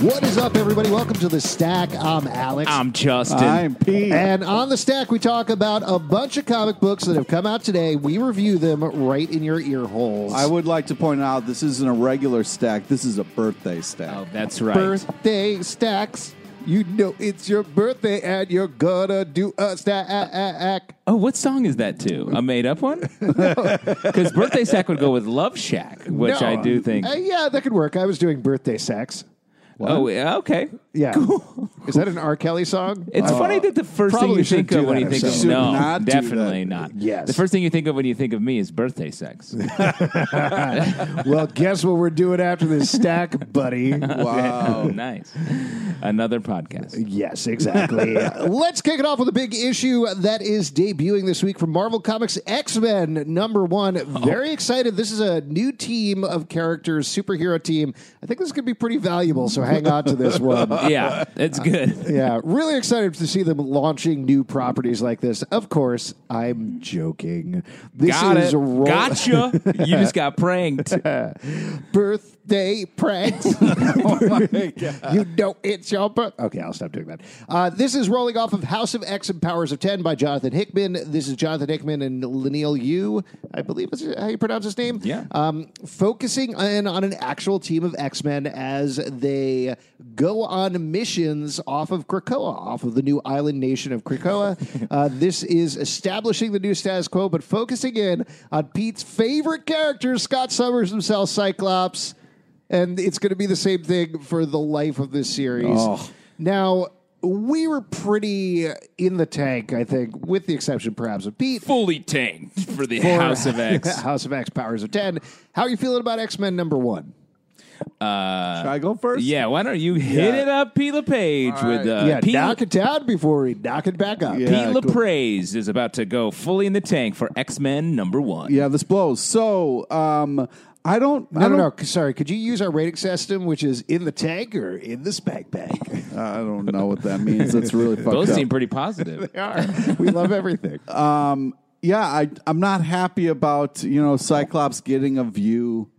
What is up, everybody? Welcome to the Stack. I'm Alex. I'm Justin. I'm Pete. And on the stack, we talk about a bunch of comic books that have come out today. We review them right in your ear holes. I would like to point out this isn't a regular stack. This is a birthday stack. oh, that's right. birthday stacks. You know it's your birthday, and you're gonna do a stack. Oh, what song is that to? A made up one? Because Birthday Sack would go with Love Shack, which No, I do think. uh, yeah, that could work. I was doing birthday sex. Oh, yeah, okay. Yeah. Is that an R. Kelly song? It's uh, funny that the first thing probably you think shouldn't of do when that you think of. Should no, not do definitely that. not. Yes. the first thing you think of when you think of me is birthday sex. well, guess what we're doing after this stack, buddy? wow, nice. Another podcast. Yes, exactly. Let's kick it off with a big issue that is debuting this week from Marvel Comics X Men number one. Oh. Very excited. This is a new team of characters, superhero team. I think this is going to be pretty valuable, so hang on to this one. Yeah, it's good. Yeah, really excited to see them launching new properties like this. Of course, I'm joking. This Got is it. roll- Gotcha. You just got pranked. birthday pranks. You know it's your birth. Okay, I'll stop doing that. Uh, this is rolling off of House of X and Powers of Ten by Jonathan Hickman. This is Jonathan Hickman and Leinil Yu, I believe is how you pronounce his name. Yeah. Um, focusing in on an actual team of X Men as they go on missions off of Krakoa, off of the new island nation of Krakoa. uh, this is establishing the new status quo, but focusing in on Pete's favorite character, Scott Summers himself, Cyclops. And it's going to be the same thing for the life of this series. Oh. Now, we were pretty in the tank, I think, with the exception perhaps of Pete. Fully tanked for the for House of X. House of X Powers of 10. How are you feeling about X Men number one? Should I go first? Yeah, why don't you hit Yeah. it up, Pete LePage, with uh, yeah, P. knock it down before we knock it back up. Yeah. Pete cool. LaPraise is about to go fully in the tank for X Men number one. Yeah, this blows. So, um, I don't. No, I no, don't, no. Sorry. Could you use our rating system, which is in the tank or in the spank bag? I don't know what that means. That's really fucked Those up. seem pretty positive. They are. we love everything. yeah, I, I'm not happy about you know Cyclops getting a view.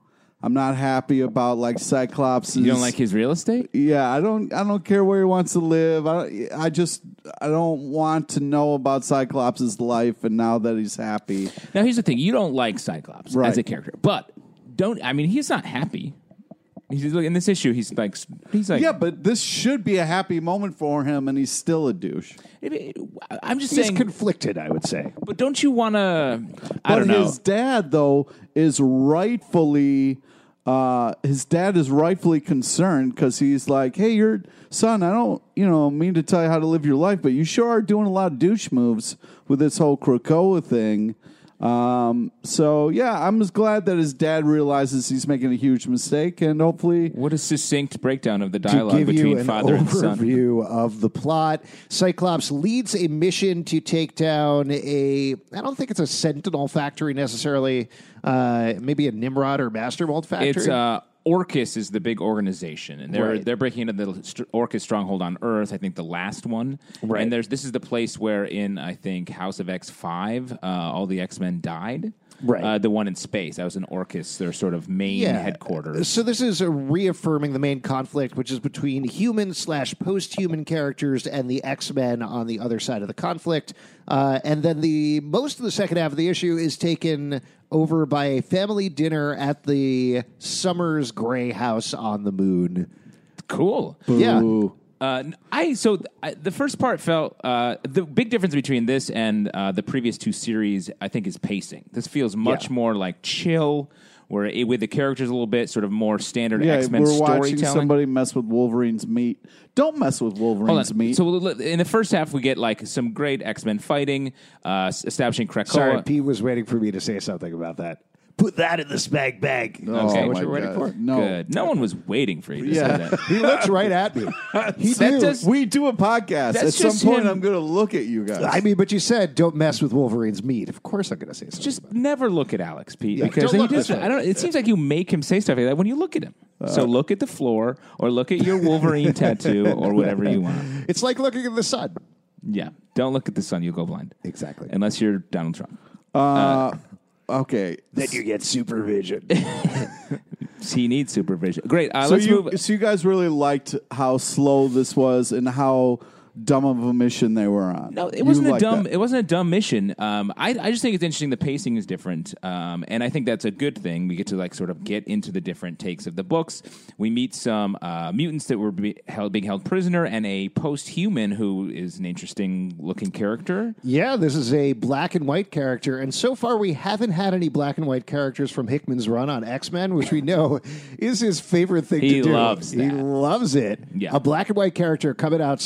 I'm not happy about like Cyclops. you don't like his real estate? Yeah, I don't. I don't care where he wants to live. I, I just. I don't want to know about Cyclops' life. And now that he's happy, Now, here's the thing: you don't like Cyclops Right. as a character, but don't. I mean, he's not happy. He's in this issue. He's like, he's like, yeah, but this should be a happy moment for him, and he's still a douche. I'm just He's saying. conflicted, I would say. but don't you want to? I But don't know. his dad, though, is rightfully. Uh, his dad is rightfully concerned because he's like, "Hey, your son, I don't, you know, mean to tell you how to live your life, but you sure are doing a lot of douche moves with this whole Krakoa thing." Um, so yeah, I'm just glad that his dad realizes he's making a huge mistake, and hopefully, what a succinct breakdown of the to dialogue you between an father and son. overview of the plot. Cyclops leads a mission to take down a. I don't think it's a Sentinel factory necessarily. Uh, maybe a Nimrod or Master Mold factory. It's uh, Orchis is the big organization, and they're Right. they're breaking into the st- Orchis stronghold on Earth. I think the last one. Right. And there's this is the place where in I think House of X five, uh, all the X Men died. Right. Uh, the one in space. That was in Orchis, their sort of main headquarters. So this is uh, reaffirming the main conflict, which is between human slash post-human characters and the X-Men on the other side of the conflict. Uh, and then the most of the second half of the issue is taken over by a family dinner at the Summers Gray house on the moon. Cool. Yeah. Ooh. Uh, I so th- I, the first part felt uh, the big difference between this and uh, the previous two series. I think is pacing. This feels much Yeah. more like chill, where it, with the characters a little bit sort of more standard Yeah, X Men we're watching storytelling. somebody mess with Wolverine's meat. Don't mess with Hold Wolverine's on. meat. So l- in the first half, we get like some great X Men fighting, uh, s- establishing Krakoa. Sorry, Pete was waiting for me to say something about that. Put that in the spag bag. oh, okay, what my you're waiting God. for? No. Good. No one was waiting for you to Yeah. say that. He looks right at me. He That knew. does- We do a podcast. That's At some just point, him. I'm going to look at you guys. I mean, but you said don't mess with Wolverine's meat. Of course, I'm going to say something. Just never look at Alex, Pete, Yeah, because don't he look just, this way. I don't. It seems like you make him say stuff like that when you look at him. so look at the floor, or look at your Wolverine tattoo, or whatever you want. It's like looking at the sun. Yeah, don't look at the sun; you'll go blind. Exactly. Unless you're Donald Trump. uh, okay. Then you get supervision. He needs supervision. Great. Uh, So let's you, move. so you guys really liked how slow this was and how dumb of a mission they were on. No, it wasn't a dumb. that. It wasn't a dumb mission. Um, I, I just think it's interesting. The pacing is different, um, and I think that's a good thing. We get to like sort of get into the different takes of the books. We meet some uh, mutants that were be held, being held prisoner, and a post-human who is an interesting looking character. yeah, this is a black and white character, and so far we haven't had any black and white characters from Hickman's run on X Men, which we know is his favorite thing He to do. loves He loves it. Yeah. a black and white character coming out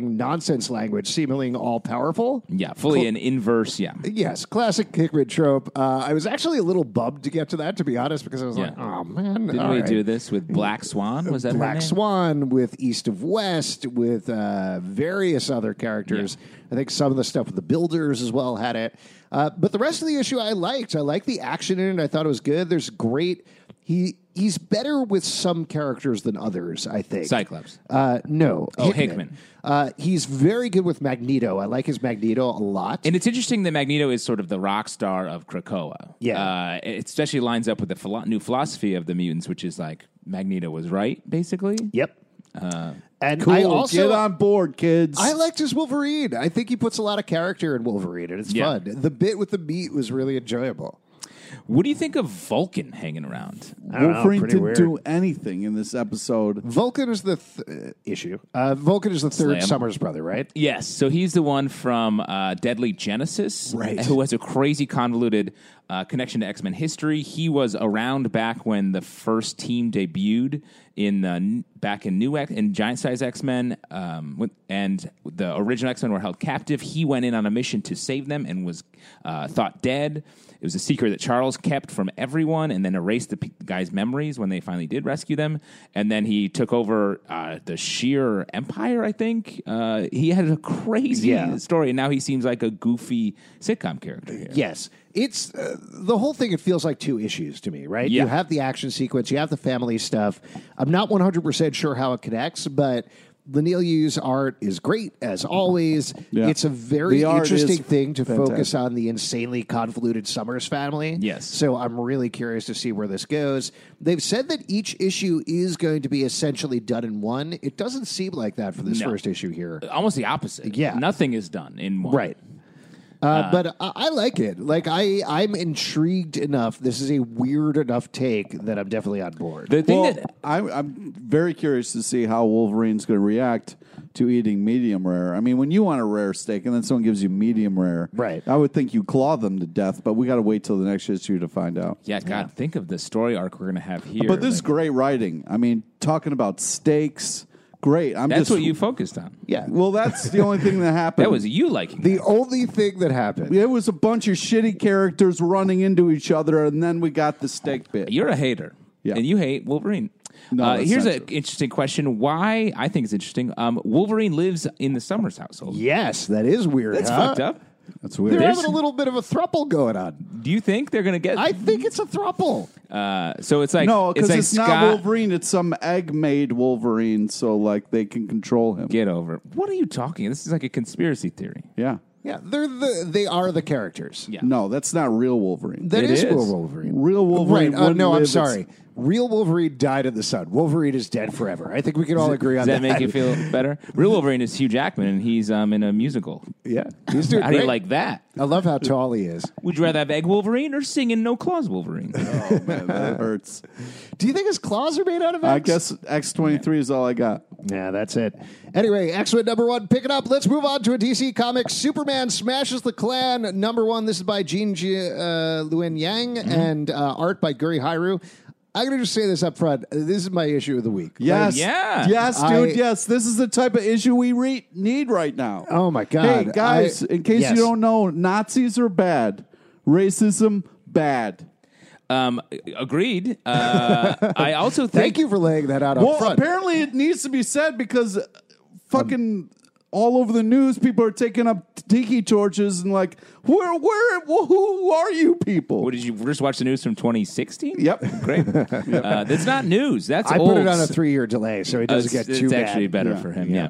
nonsense language, seemingly all powerful. Yeah, fully an inverse. Yeah, Yes, classic Hickman trope. Uh, I was actually a little bummed to get to that, to be honest, because I was like, "Oh man, didn't we right." do this with Black Swan? Was that Black? Swan with East of West with uh, various other characters. I think some of the stuff with the Builders as well had it. Uh, but the rest of the issue I liked. I liked the action in it. I thought it was good. There's great. He he's better with some characters than others. I think Cyclops. Uh, no, Oh, Hickman. Uh, he's very good with Magneto. I like his Magneto a lot. And it's interesting that Magneto is sort of the rock star of Krakoa. Yeah. Uh, it especially lines up with the philo- new philosophy of the mutants, which is like Magneto was right, basically. yep. Uh, and Cool. I also Get on board, kids. I liked his Wolverine. I think he puts a lot of character in Wolverine, and it's Yeah. fun. The bit with the meat was really enjoyable. What do you think of Vulcan hanging around? I don't know, Wolverine didn't weird. do anything in this episode. Vulcan is the th- uh, issue. Uh, Vulcan is the third Slam. Summers brother, right? Yes, so he's the one from uh, Deadly Genesis, Right. Who has a crazy convoluted uh, connection to X Men history. He was around back when the first team debuted in uh, back in New X in Giant Size X Men, um, and the original X Men were held captive. He went in on a mission to save them and was uh, thought dead. It was a secret that Charles kept from everyone, and then erased the p- guy's memories when they finally did rescue them. And then he took over uh, the Shi'ar empire. I think uh, he had a crazy Yeah. story, and now he seems like a goofy sitcom character here. Yes. It's uh, the whole thing. It feels like two issues to me, right? Yeah. You have the action sequence, you have the family stuff. I'm not 100% sure how it connects, but Leinil Yu's art is great as always. Yeah. It's a very interesting thing to focus on the insanely convoluted Summers family. Yes. So I'm really curious to see where this goes. They've said that each issue is going to be essentially done in one. It doesn't seem like that for this No. first issue here. Almost the opposite. Yeah. nothing is done in one. Right. Uh, but I, I like it. Like I, I'm intrigued enough. This is a weird enough take that I'm definitely on board. The thing Well, that I'm, I'm very curious to see how Wolverine's going to react to eating medium rare. I mean, when you want a rare steak and then someone gives you medium rare, Right. I would think you claw them to death, but we got to wait till the next issue to find out. yeah, God, think of the story arc we're going to have here. But this is great writing. I mean, talking about steaks, great. I'm that's just what you focused on. yeah. Well, that's the only thing that happened. That was you liking the that. only thing that happened. It was a bunch of shitty characters running into each other, and then we got the steak bit. You're a hater. Yeah. And you hate Wolverine. No, uh, here's an interesting question. Why I think it's interesting. Um, Wolverine lives in the Summers household. Yes, that is weird. That's huh? fucked up. That's They're weird. having a little bit of a thruple going on. Do you think they're going to get? I think it's a thruple. uh, so it's like no, because like it's, not Scott- Wolverine. It's some egg-made Wolverine, so like they can control him. Get over. it. What are you talking? This is like a conspiracy theory. Yeah. Yeah, they're the they are the characters. Yeah. No, that's not real Wolverine. That It is, is. real Wolverine. real Wolverine. Right. Uh, wouldn't no, I'm live- sorry. Real Wolverine died in the sun. Wolverine is dead forever. I think we can all agree on that. Does that. that make you feel better? Real Wolverine is Hugh Jackman, and he's um, in a musical. Yeah, he's doing How do you great. like that? I love how tall he is. Would you rather have Egg Wolverine or singing No Claws Wolverine? Oh man, that hurts. Do you think his claws are made out of X? I guess X twenty three is all I got. Yeah, that's it. Anyway, X Men number one, pick it up. Let's move on to a DC comic. Superman smashes the Klan. Number one. This is by Gene G, uh, Luen Yang and uh, art by Gurihiru. I'm going to just say this up front. This is my issue of the week. Yes, yeah. yes, dude. I- yes, this is the type of issue we re- need right now. Oh my god! Hey guys, I- in case yes. you don't know, Nazis are bad. Racism bad. Um, agreed. Uh, I also think Thank you for laying that out up Well, front. apparently it needs to be said because uh, fucking all over the news, people are taking up tiki torches and like, where, where, who are you people? What did you just watch the news from 2016? Yep. Great. Uh, that's not news. That's I old. put it on a three-year delay, so it Uh, doesn't it's, get too it's bad. actually better Yeah. for him. Yeah.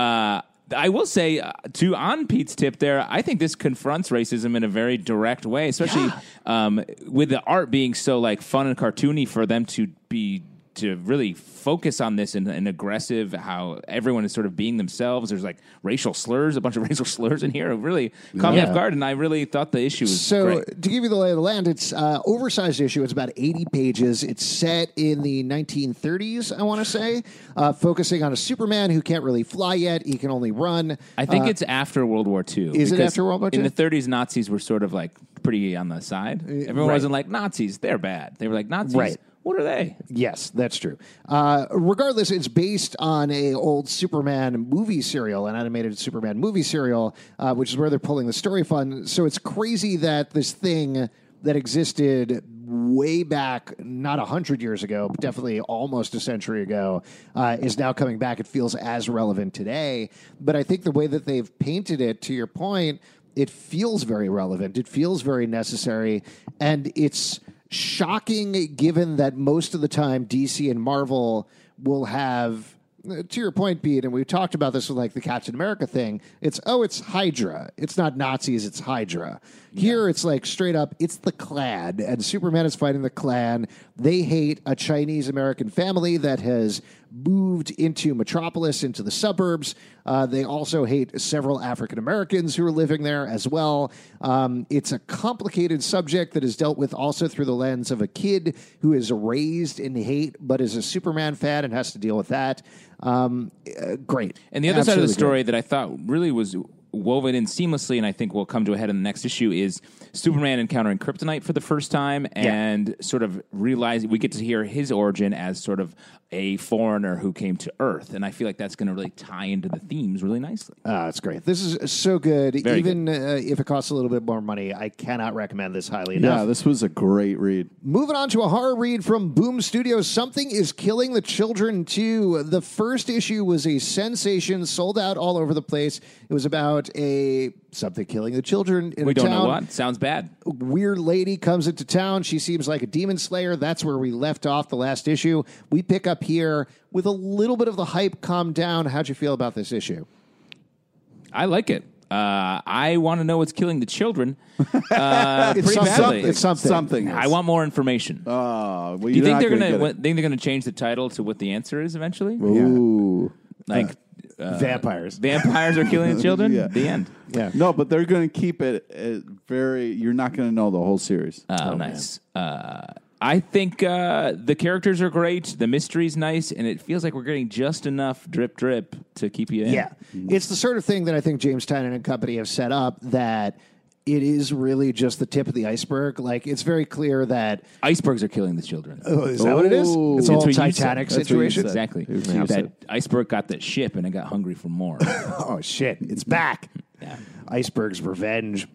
Uh, I will say, uh, to on Pete's tip there, I think this confronts racism in a very direct way, especially um, with the art being so like fun and cartoony for them to be to really focus on this in an aggressive how everyone is sort of being themselves. There's like racial slurs, a bunch of racial slurs in here. It really caught me off guard, and I really thought the issue was So, great. to give you the lay of the land, it's uh, oversized issue. It's about 80 pages. It's set in the 1930s, I want to say, uh, focusing on a Superman who can't really fly yet. He can only run. I think it's after World War II. Uh, is it after World War In the 30s, Nazis were sort of like pretty on the side. Everyone right. wasn't like Nazis; they're bad. They were like Nazis. Right. What are they? Yes, that's true. Uh, regardless, it's based on a old Superman movie serial, an animated Superman movie serial, uh, which is where they're pulling the story from. So it's crazy that this thing that existed way back, not a hundred years ago, but definitely almost a century ago, uh, is now coming back. It feels as relevant today. But I think the way that they've painted it, to your point, it feels very relevant. It feels very necessary, and it's shocking given that most of the time DC and Marvel will have to your point, Pete, and we've talked about this with like the Captain America thing. It's oh, it's Hydra. It's not Nazis. It's Hydra. Here, it's like straight up. It's the Klan, and Superman is fighting the Klan. They hate a Chinese American family that has moved into Metropolis, into the suburbs. Uh, they also hate several African Americans who are living there as well. Um, it's a complicated subject that is dealt with also through the lens of a kid who is raised in hate but is a Superman fan and has to deal with that. Um, uh, great. And the other side of the Absolutely story that I thought really was woven in seamlessly, and I think will come to a head in the next issue, is Superman encountering Kryptonite for the first time and sort of realizing we get to hear his origin as sort of a foreigner who came to Earth. And I feel like that's going to really tie into the themes really nicely. Ah, it's great. This is so good. Very Even Uh, if it costs a little bit more money, I cannot recommend this highly enough. Yeah, this was a great read. Moving on to a horror read from Boom Studios. Something is killing the children too. The first issue was a sensation, sold out all over the place. It was about a something killing the children in we a don't town. know what. Sounds bad. Weird lady comes into town. She seems like a demon slayer. That's where we left off the last issue. We pick up here with a little bit of the hype calmed down. How'd you feel about this issue? I like it. Uh, I want to know what's killing the children. Uh, It's pretty some- badly. it's something. Something. I want more information. Uh, well, Do you think they're gonna gonna, what, think they're gonna change the title to what the answer is eventually? Ooh. Like uh, Vampires. vampires are killing children. Yeah. The end. Yeah. No, but they're going to keep it uh, very. You're not going to know the whole series. Oh, nice. Uh, I think uh, the characters are great. The mystery's nice, and it feels like we're getting just enough drip drip to keep you in. Yeah. It's the sort of thing that I think James Tynion and company have set up that it is really just the tip of the iceberg. Like, it's very clear that. Icebergs are killing the children. Oh, is that what it is? It's That's all what you said. Titanic That's what you situation. Exactly. Here's what you That said. iceberg got that ship, and it got hungry for more. Oh, shit. It's back. Yeah. Iceberg's revenge.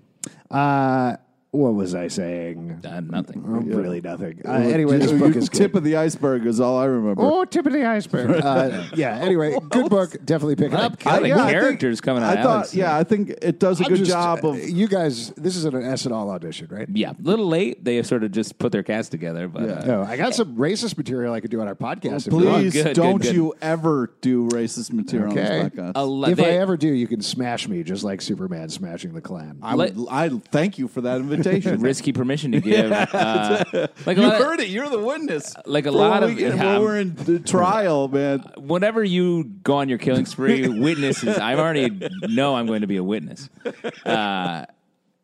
Uh, what was I saying? Uh, nothing. Really nothing. Uh, anyway, this book is good. tip of the iceberg is all I remember. Oh, tip of the iceberg. Uh, yeah. Anyway, good book. Definitely pick it up. God, the yeah, I characters think- coming out. I thought, Alex. yeah, I think it does a I'm good just- job of. you guys. This is an SNL audition, right? Yeah, a little late. They sort of just put their cast together, but Yeah. uh, No, I got some racist material I could do on our podcast. if you want. Please good, good, don't good. you ever do racist material Okay. on this podcast. a If they- I ever do, you can smash me just like Superman smashing the Klan. I would, I thank you for that invitation. risky permission to give. Uh, like a you lot of- heard it. You're the witness. Like a lot of- yeah. when we're in the trial, man. whenever you go on your killing spree, witnesses. I already know I'm going to be a witness. Uh,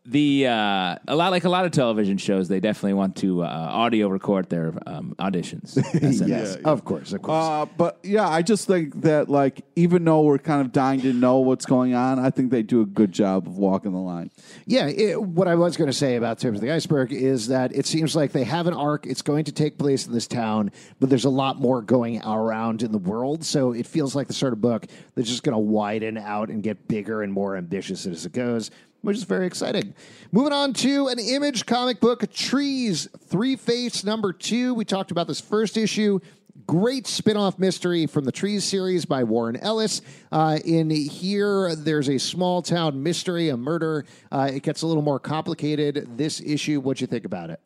the uh, a lot like a lot of television shows, they definitely want to uh, audio record their um, auditions. yes, of course, of course. Uh, but yeah, I just think that like even though we're kind of dying to know what's going on, I think they do a good job of walking the line. Yeah, it, what I was going to say about Tips of the Iceberg is that it seems like they have an arc. It's going to take place in this town, but there's a lot more going around in the world. So it feels like the sort of book that's just going to widen out and get bigger and more ambitious as it goes, which is very exciting. Moving on to an image comic book, Trees, Three Fates number two. We talked about this first issue. Great spin-off mystery from the Trees series by Warren Ellis. Uh, in here, there's a small town mystery, a murder. Uh, it gets a little more complicated. This issue, what'd you think about it?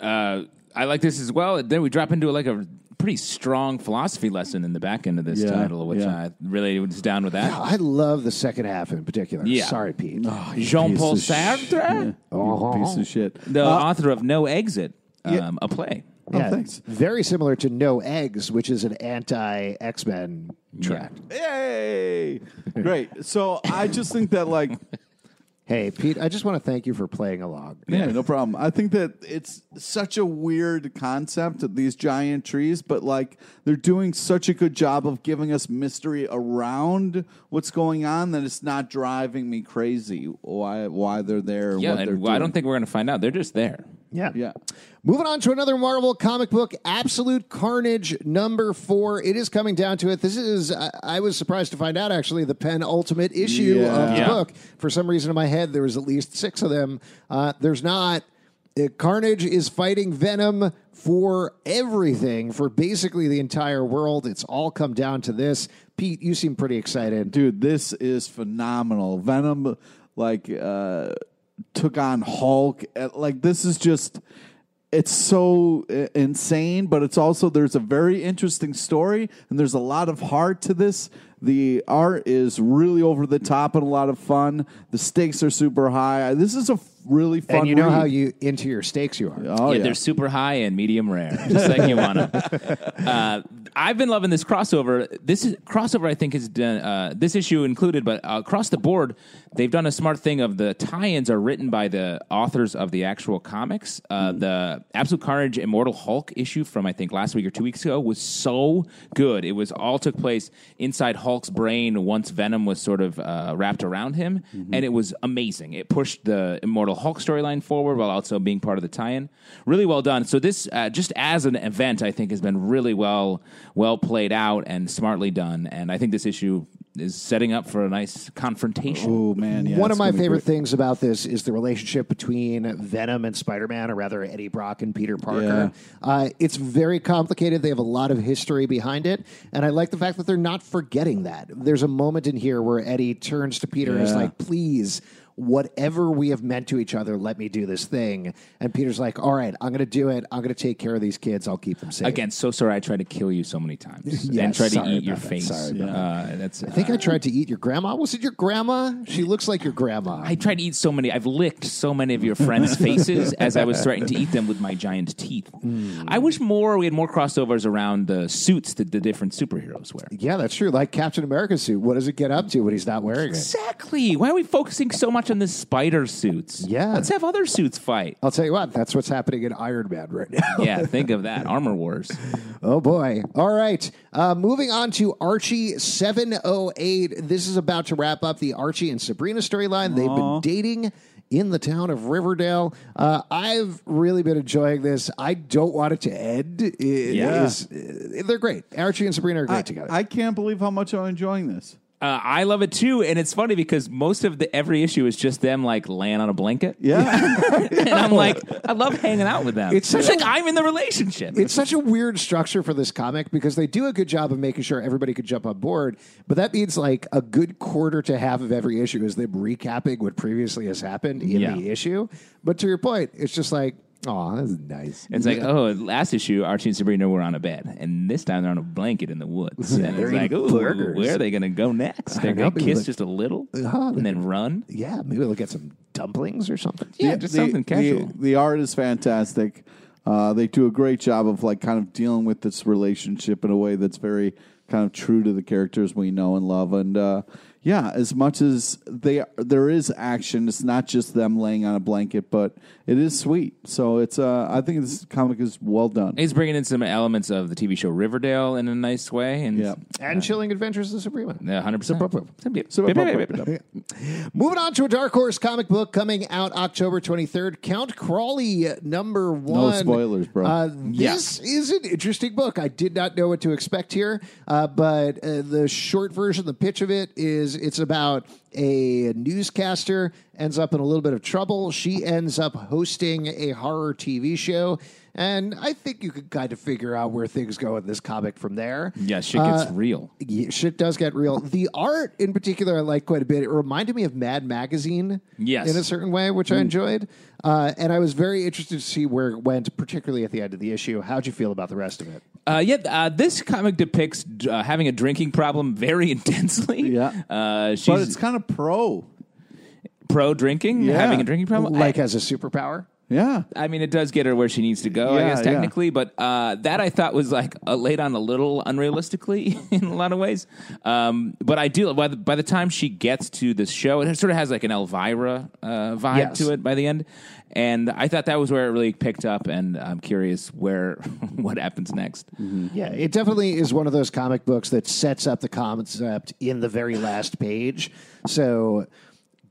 uh, I like this as well. Then we drop into like a pretty strong philosophy lesson in the back end of this Yeah, title, which yeah. I really was down with that. I love the second half in particular. Yeah. Sorry, Pete. Jean Paul Piece of sh- Sartre, You Piece of shit. the Uh, author of No Exit, um, Yeah. a play. oh, thanks. Very similar to No Eggs, which is an anti X Men track. Yay! Great. So I just think that like Hey, Pete, I just want to thank you for playing along. Yeah, no problem. I think that it's such a weird concept of these giant trees, but like they're doing such a good job of giving us mystery around what's going on that it's not driving me crazy why why they're there. And Yeah, what they're and I don't think we're going to find out. They're just there. Yeah. Yeah. Moving on to another Marvel comic book, Absolute Carnage number four. It is coming down to it. This is, I, I was surprised to find out actually, the penultimate issue Yeah. of the Yeah. book. For some reason in my head, there was at least six of them. Uh, there's not. Uh, Carnage is fighting Venom for everything, for basically the entire world. It's all come down to this. Pete, you seem pretty excited. dude, this is phenomenal. Venom, like, uh, took on Hulk. Uh, Like, this is just. It's so uh, insane, but it's also there's a very interesting story and there's a lot of heart to this. The art is really over the top and a lot of fun. The stakes are super high. This is a really fun. And you know read. how you into your steaks you are. Oh yeah, yeah, they're super high and medium rare, just like you want them. Uh, I've been loving this crossover. This is, crossover, I think, is done. Uh, this issue included, but uh, across the board, they've done a smart thing. Of the tie-ins are written by the authors of the actual comics. Uh, The Absolute Carnage Immortal Hulk issue from I think last week or two weeks ago was so good. It was all took place inside Hulk's brain once Venom was sort of uh, wrapped around him, and it was amazing. It pushed the Immortal Hulk storyline forward while also being part of the tie-in. Really well done. So this, uh, just as an event, I think has been really well well played out and smartly done. And I think this issue is setting up for a nice confrontation. Oh man, yeah, One of my favorite things about this is the relationship between Venom and Spider Man, or rather Eddie Brock and Peter Parker. Uh, it's very complicated. They have a lot of history behind it. And I like the fact that they're not forgetting that. There's a moment in here where Eddie turns to Peter and is like, please. Whatever we have meant to each other, let me do this thing. And Peter's like, "All right, I'm going to do it. I'm going to take care of these kids. I'll keep them safe." Again, so sorry I tried to kill you so many times Yeah, and tried to eat your that. face. Sorry uh, that's I think I tried to eat your grandma. Was it your grandma? She looks like your grandma. I tried to eat so many. I've licked so many of your friends' faces as I was threatening to eat them with my giant teeth. I wish more. We had more crossovers around the suits that the different superheroes wear. yeah, that's true. Like Captain America's suit. What does it get up to when he's not wearing it? Exactly. Why are we focusing so much on the spider suits? Yeah. Let's have other suits fight. I'll tell you what, that's what's happening in Iron Man right now. Yeah, think of that. Armor Wars. oh boy. All right. Uh, moving on to Archie 708. This is about to wrap up the Archie and Sabrina storyline. They've been dating in the town of Riverdale. Uh, I've really been enjoying this. I don't want it to end. It Yeah. is- uh, they're great. Archie and Sabrina are great I, together. I can't believe how much I'm enjoying this. Uh, I love it too, and it's funny because most of the every issue is just them like laying on a blanket, Yeah. and I'm like, I love hanging out with them. It's such like I'm in the relationship. It's such a weird structure for this comic because they do a good job of making sure everybody could jump on board, but that means like a good quarter to half of every issue is them recapping what previously has happened in Yeah. the issue. But to your point, it's just like, oh, that's nice. It's like, oh, last issue, Archie and Sabrina were on a bed, and this time they're on a blanket in the woods. And they're it's like, eating ooh, burgers. where are they going to go next? They're know, going to maybe kiss like- just a little Uh-huh. and then run. yeah, maybe they'll get some dumplings or something. Yeah, just something casual. The, the art is fantastic. Uh, they do a great job of like kind of dealing with this relationship in a way that's very kind of true to the characters we know and love. And uh, yeah, as much as they there is action, it's not just them laying on a blanket, but it is sweet. So it's uh, I think this comic is well done. He's bringing in some elements of the TV show Riverdale in a nice way, and Yeah. And Chilling Adventures of yeah, hundred percent. Moving on to a Dark Horse comic book coming out October 23rd, Count Crowley number one. No spoilers, bro. Uh, this is an interesting book. I did not know what to expect here, uh, but uh, the short version, the pitch of it is it's about a newscaster ends up in a little bit of trouble. She ends up hosting a horror TV show. And I think you could kind of figure out where things go in this comic from there. Yeah, shit gets uh, real. Yeah, shit does get real. The art, in particular, I like quite a bit. It reminded me of Mad Magazine, Yes. in a certain way, which I enjoyed. Uh, and I was very interested to see where it went, particularly at the end of the issue. How'd you feel about the rest of it? Uh, yeah, uh, this comic depicts uh, having a drinking problem very intensely. Yeah. uh, she's but it's kind of pro. pro drinking, Yeah. having a drinking problem. Like I, as a superpower? Yeah. I mean, it does get her where she needs to go, I Yeah, guess yeah. technically. But uh, that I thought was like uh, laid on a little unrealistically in a lot of ways. Um, but I do by the, by the time she gets to this show, it sort of has like an Elvira uh, vibe Yes. to it by the end. And I thought that was where it really picked up, and I'm curious where what happens next. Yeah, it definitely is one of those comic books that sets up the concept in the very last page. So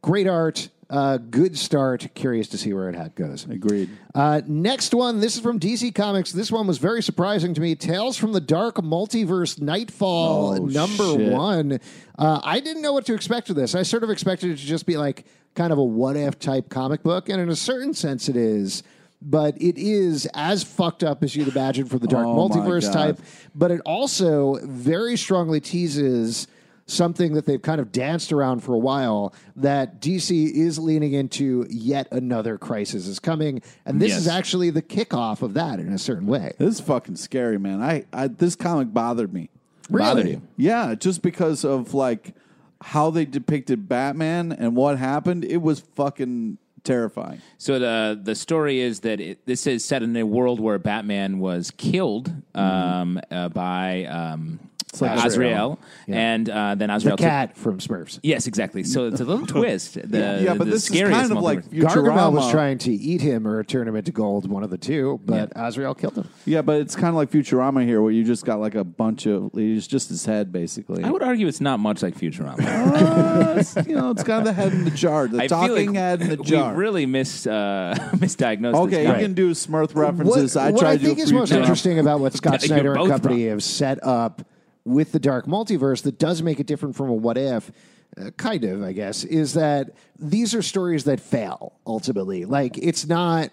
great art, uh, good start. Curious to see where it goes. Agreed. Uh, next one, this is from DC Comics. This one was very surprising to me. Tales from the Dark Multiverse Nightfall, Oh, number shit. one. Uh, I didn't know what to expect of this. I sort of expected it to just be like kind of a what if type comic book, and in a certain sense, it is. But it is as fucked up as you'd imagine for the Dark Oh, Multiverse type. But it also very strongly teases something that they've kind of danced around for a while that DC is leaning into yet another crisis is coming and this Yes. is actually the kickoff of that in a certain way. This is fucking scary, man. I, I this comic bothered me. Bothered you? Yeah, just because of like how they depicted Batman and what happened. It was fucking terrifying. So the the story is that it, this is set in a world where Batman was killed um, uh, by um, like Azrael, Azrael. Yeah. and uh, then The Azrael. took- cat from Smurfs. yes, exactly. So it's a little twist. The, yeah, but the this is scariest kind of like multiverse. Gargamel was Futurama. trying to eat him or turn him into gold, one of the two, but Azrael killed him. Yeah, but it's kind of like Futurama here, where you just got like a bunch of. It's just his head, basically. I would argue it's not much like Futurama. Uh, it's, you know, it's kind of the head in the jar, the I feel talking like head in the jar. We really mis uh, misdiagnosed. okay, this you guy. can do Smurf references. I what try I to do think is most Futurama. interesting about what Scott You're Snyder and both company have set up with the Dark Multiverse that does make it different from a what if. Uh, kind of, I guess, is that these are stories that fail ultimately. Like it's not,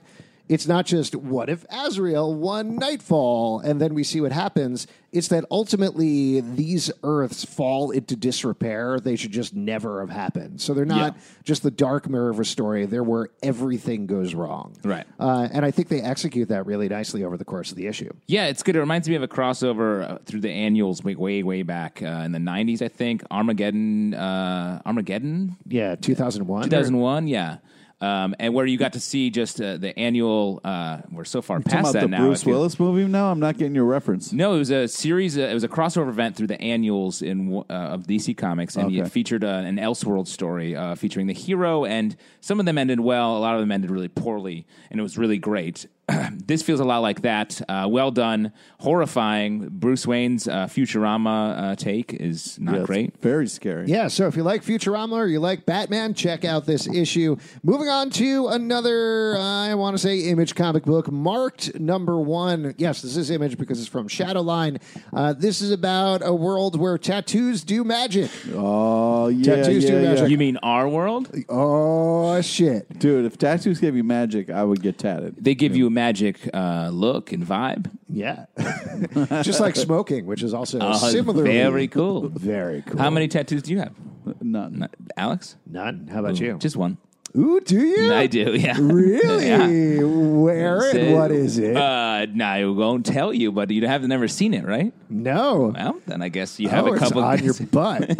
it's not just what if Azrael won Nightfall and then we see what happens. It's that ultimately these Earths fall into disrepair. They should just never have happened. So they're not Yeah. just the dark mirror of a story. They're where everything goes wrong. Right. Uh, and I think they execute that really nicely over the course of the issue. Yeah, it's good. It reminds me of a crossover uh, through the annuals way, way, way back uh, in the '90s. I think Armageddon, uh, Armageddon, Yeah, 2001. 2001. Yeah, um, and where you got to see just uh, the annual. Uh, we're so far past that the now. Bruce. Willis movie now? I'm not getting your reference. No, it was a series. Uh, it was a crossover event through the annuals in uh, of DC Comics, and Okay. it featured uh, an Elseworld story uh, featuring the hero. And some of them ended well, a lot of them ended really poorly, and it was really great. this feels a lot like that. Uh, well done, horrifying. Bruce Wayne's uh, Futurama uh, take is not Yeah, great. Very scary. Yeah, so if you like Futurama or you like Batman, check out this issue. Moving on to another, uh, I want to say, image comic book, marked number one. Yes, this is image because it's from Shadowline. Uh, this is about a world where tattoos do magic. Oh yeah, Tattoos do yeah, yeah. magic. You mean our world? Oh, shit. dude. If tattoos gave you magic, I would get tatted. They give you a magic uh, look and vibe. Yeah. Just like smoking, which is also Uh, similarly very cool. Very cool. How many tattoos do you have, None. N- Alex? None. How about you? Just one. Ooh, do you? I do. Yeah. Really? Yeah. Where and what is it? Uh, no, I won't tell you, but you have never seen it, right? no. Well, then I guess you have oh, a couple. on your butt.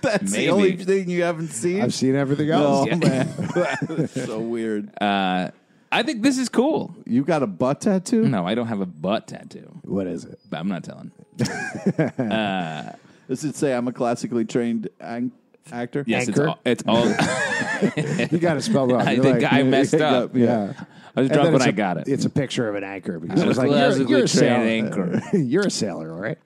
That's Maybe. the only thing you haven't seen. I've seen everything else. oh Yeah. man, That's so weird. uh, I think this is cool. you got a butt tattoo? No, I don't have a butt tattoo, What is it? but I'm not telling. Does it say I'm a classically trained ang- actor? Yes, Anchor? it's all. It's all You got to spell wrong. I You're think like- I messed up. Yeah. I was And drunk then when it's I a- got it. It's a picture of an anchor because I was was like you're, classically you're a sailor. trained anchor. you're a sailor, all right?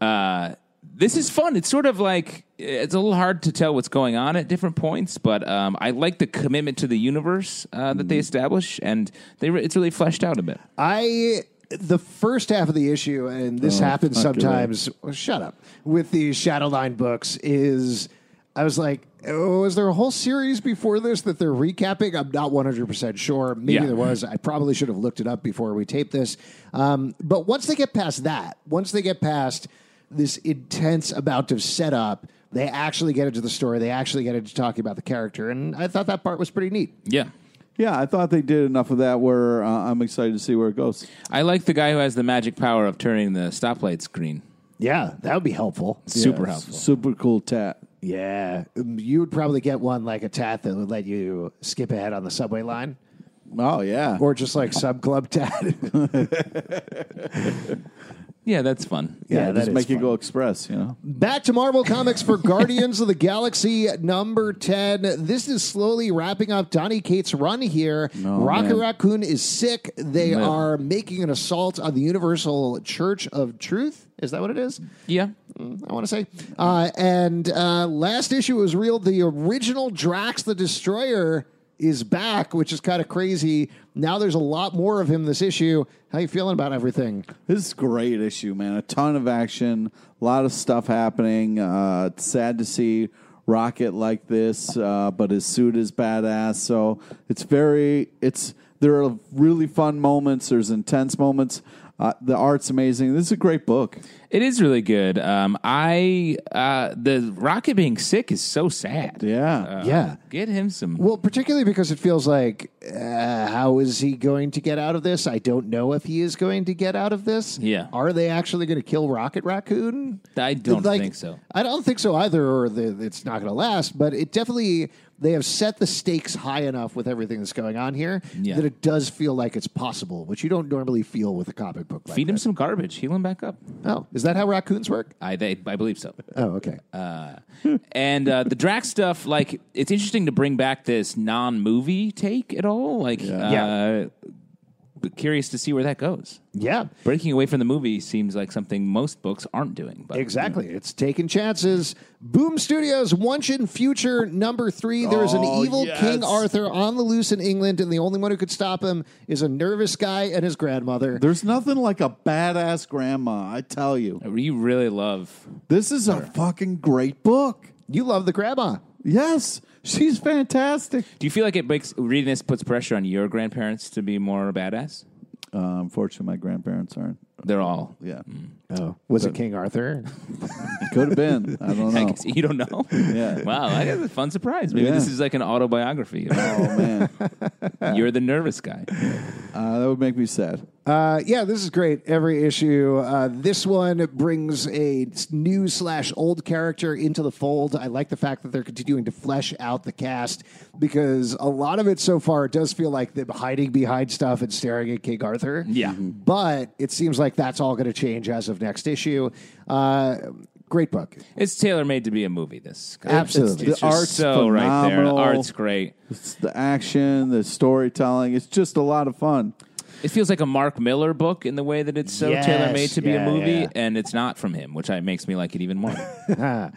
Uh, this is fun. It's sort of like it's a little hard to tell what's going on at different points, but um, I like the commitment to the universe uh, that Mm. they establish, and they re- it's really fleshed out a bit. I the first half of the issue, and this happens fuck, you're sometimes. well, shut up with these Shadowline books. Is I was like, oh, is there a whole series before this that they're recapping? I'm not 100 percent sure. Maybe Yeah. there was. I probably should have looked it up before we taped this. Um, but once they get past that, once they get past this intense amount of setup. They actually get into the story. They actually get into talking about the character, and I thought that part was pretty neat. Yeah. Yeah, I thought they did enough of that where uh, I'm excited to see where it goes. I like the guy who has the magic power of turning the stoplights green. Yeah, that would be helpful. Super Yeah, helpful. Super cool tat. Yeah, Um, you would probably get one like a tat that would let you skip ahead on the subway line, Oh yeah. or just like sub club tat. Yeah, that's fun. yeah, that just is make fun. it go express, you know. Back to Marvel Comics for Guardians of the Galaxy number 10. This is slowly wrapping up Donny Cates' run here. Rocket man. Raccoon is sick. They Man. are making an assault on the Universal Church of Truth. Is that what it is? Yeah. I want to say. Uh, and uh, last issue was real. The original Drax the Destroyer is back, which is kind of crazy. Now there's a lot more of him this issue. How you feeling about everything? This is a great issue, man. A ton of action, a lot of stuff happening. Uh, it's sad to see Rocket like this, uh, but his suit is badass. So it's very, it's there are really fun moments. There's intense moments. Uh, the art's amazing. This is a great book. It is really good. Um, I uh, the rocket being sick is so sad. Yeah. Uh, Yeah. Get him some. Well, particularly because it feels like, uh, how is he going to get out of this? I don't know if he is going to get out of this. Yeah. Are they actually going to kill Rocket Raccoon? I don't Like, think so. I don't think so either, or the, it's not going to last. But it definitely they have set the stakes high enough with everything that's going on here Yeah. that it does feel like it's possible, which you don't normally feel with a comic book. Like Feed him that. some garbage. Heal him back up. Oh, is that how raccoons work? I they, I believe so. Oh, okay. and uh, the Drax stuff, like, it's interesting to bring back this non-movie take at all. Like, uh, Yeah. but curious to see where that goes. yeah. Breaking away from the movie seems like something most books aren't doing. But Exactly. It's taking chances. Boom Studios, Once and Future, number three. There is an Oh, evil yes. King Arthur on the loose in England, and the only one who could stop him is a nervous guy and his grandmother. There's nothing like a badass grandma, I tell you. you really love. This is a fucking great book. You love the grandma. Yes, she's fantastic. Do you feel like it makes reading this puts pressure on your grandparents to be more badass? Uh, unfortunately, my grandparents aren't. They're all. Yeah, Oh, was it King Arthur? could have been. I don't I know. guess you don't know. Yeah. Wow, I got a fun surprise. Maybe Yeah. this is like an autobiography. Oh man, You're the nervous guy. uh, that would make me sad. Uh, yeah, this is great. Every issue. Uh, this one brings a new slash old character into the fold. I like the fact that they're continuing to flesh out the cast because a lot of it so far does feel like them hiding behind stuff and staring at King Arthur. Yeah. But it seems like that's all going to change as of next issue. Uh, great book. It's tailor made to be a movie. This Absolutely. It's, it's The art's so right there. The art's great. It's the action, the storytelling. It's just a lot of fun. It feels like a Mark Millar book in the way that it's so Yes, tailor made to be yeah, a movie, yeah. and it's not from him, which I, makes me like it even more.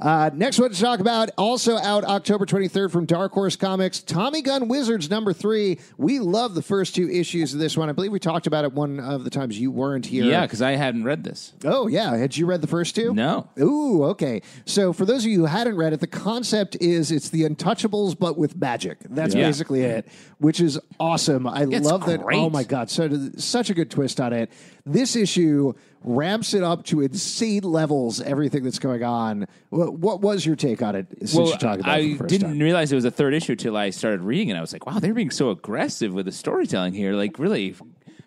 Uh, next one to talk about, also out October 23rd from Dark Horse Comics, Tommy Gun Wizards number three. We love the first two issues of this one. I believe we talked about it one of the times you weren't here. yeah, because I hadn't read this. Oh, yeah. Had you read the first two? No. Ooh, okay. So for those of you who hadn't read it, the concept is it's the Untouchables, but with magic. That's Yeah. basically it, which is awesome. I It's love that. great. Oh my god, so such a good twist on it. This issue ramps it up to insane levels. Everything that's going on. What, what was your take on it? Since you talked about it I first didn't time? realize it was a third issue till I started reading it. I was like, wow, they're being so aggressive with the storytelling here, like really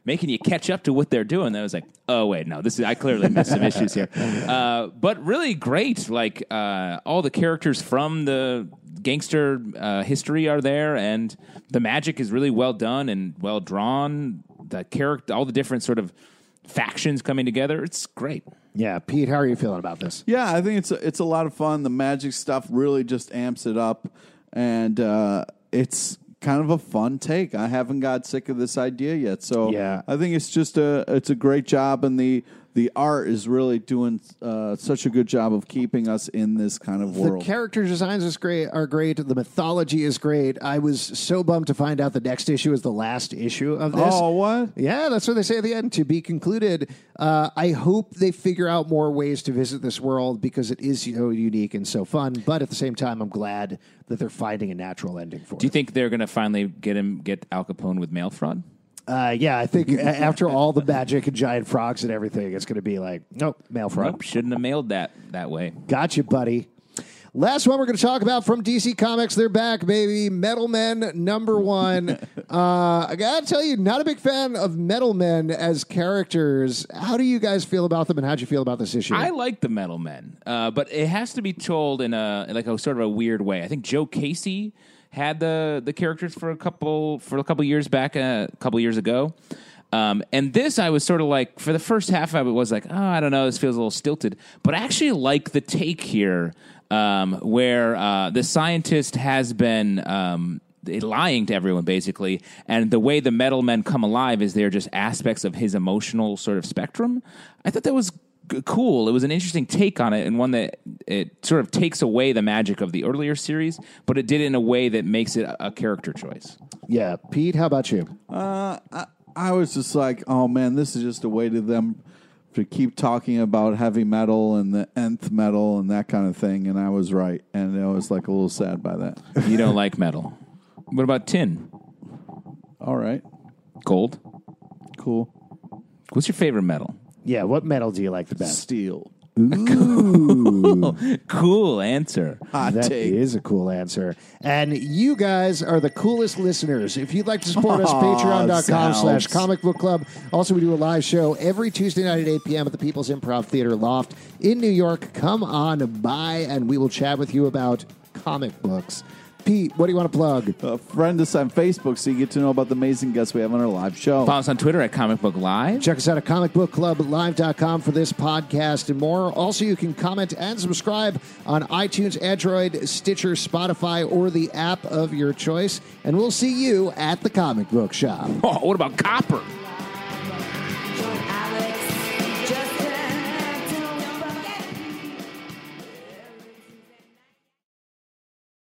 making you catch up to what they're doing. I was like, oh wait, no, this is I clearly missed some issues here, uh, but really great. Like uh, all the characters from the gangster uh, history are there, and the magic is really well done and well drawn. The character, all the different sort of factions coming together, it's great. Yeah, Pete, how are you feeling about this? Yeah, I think it's a, it's a lot of fun. The magic stuff really just amps it up, and uh, it's kind of a fun take. I haven't got sick of this idea yet, so Yeah. I think it's just a it's a great job, and the the art is really doing uh, such a good job of keeping us in this kind of world. The character designs is great, are great. The mythology is great. I was so bummed to find out the next issue is the last issue of this. oh, what? Yeah, that's what they say at the end. To be concluded. Uh, I hope they figure out more ways to visit this world because it is so unique and so fun. But at the same time, I'm glad that they're finding a natural ending for it. Do you think they're going to finally get him get Al Capone with mail fraud? Uh, yeah, I think after all the magic and giant frogs and everything, it's going to be like, nope, mail fraud. Nope, shouldn't have mailed that that way. Gotcha, buddy. Last one we're going to talk about from DC Comics. They're back, baby. Metal Men number one. uh, I got to tell you, not a big fan of Metal Men as characters. How do you guys feel about them, and how'd you feel about this issue? I like the Metal Men, uh, but it has to be told in a like a sort of a weird way. I think Joe Casey had the the characters for a couple for a couple years back, uh, a couple years ago. Um, and this, I was sort of like, for the first half of it, was like, oh, I don't know, this feels a little stilted. But I actually like the take here, um, where uh, the scientist has been um, lying to everyone basically and the way the metal men come alive is they're just aspects of his emotional sort of spectrum i thought that was cool it was an interesting take on it and one that it sort of takes away the magic of the earlier series but it did it in a way that makes it a, a character choice yeah, Pete. How about you? Uh, I, I was just like, oh man, this is just a way to them to keep talking about heavy metal and the nth metal and that kind of thing. And I was right, and I was like a little sad by that. you don't like metal what about tin All right, gold cool. what's your favorite metal Yeah, what metal do you like the best? Steel. Ooh. cool answer Hot That take. is a cool answer. And you guys are the coolest listeners. If you'd like to support us, Aw, patreon.com slash comic book club. Also, we do a live show every Tuesday night at 8 p.m. at the People's Improv Theater Loft in New York. Come on by and we will chat with you about comic books. Pete, what do you want to plug? Uh, friend us on Facebook so you get to know about the amazing guests we have on our live show. follow us on twitter at comic book live Check us out at comicbookclublive.com for this podcast and more. Also, you can comment and subscribe on iTunes, Android, Stitcher, Spotify, or the app of your choice. And we'll see you at the comic book shop. oh, what about copper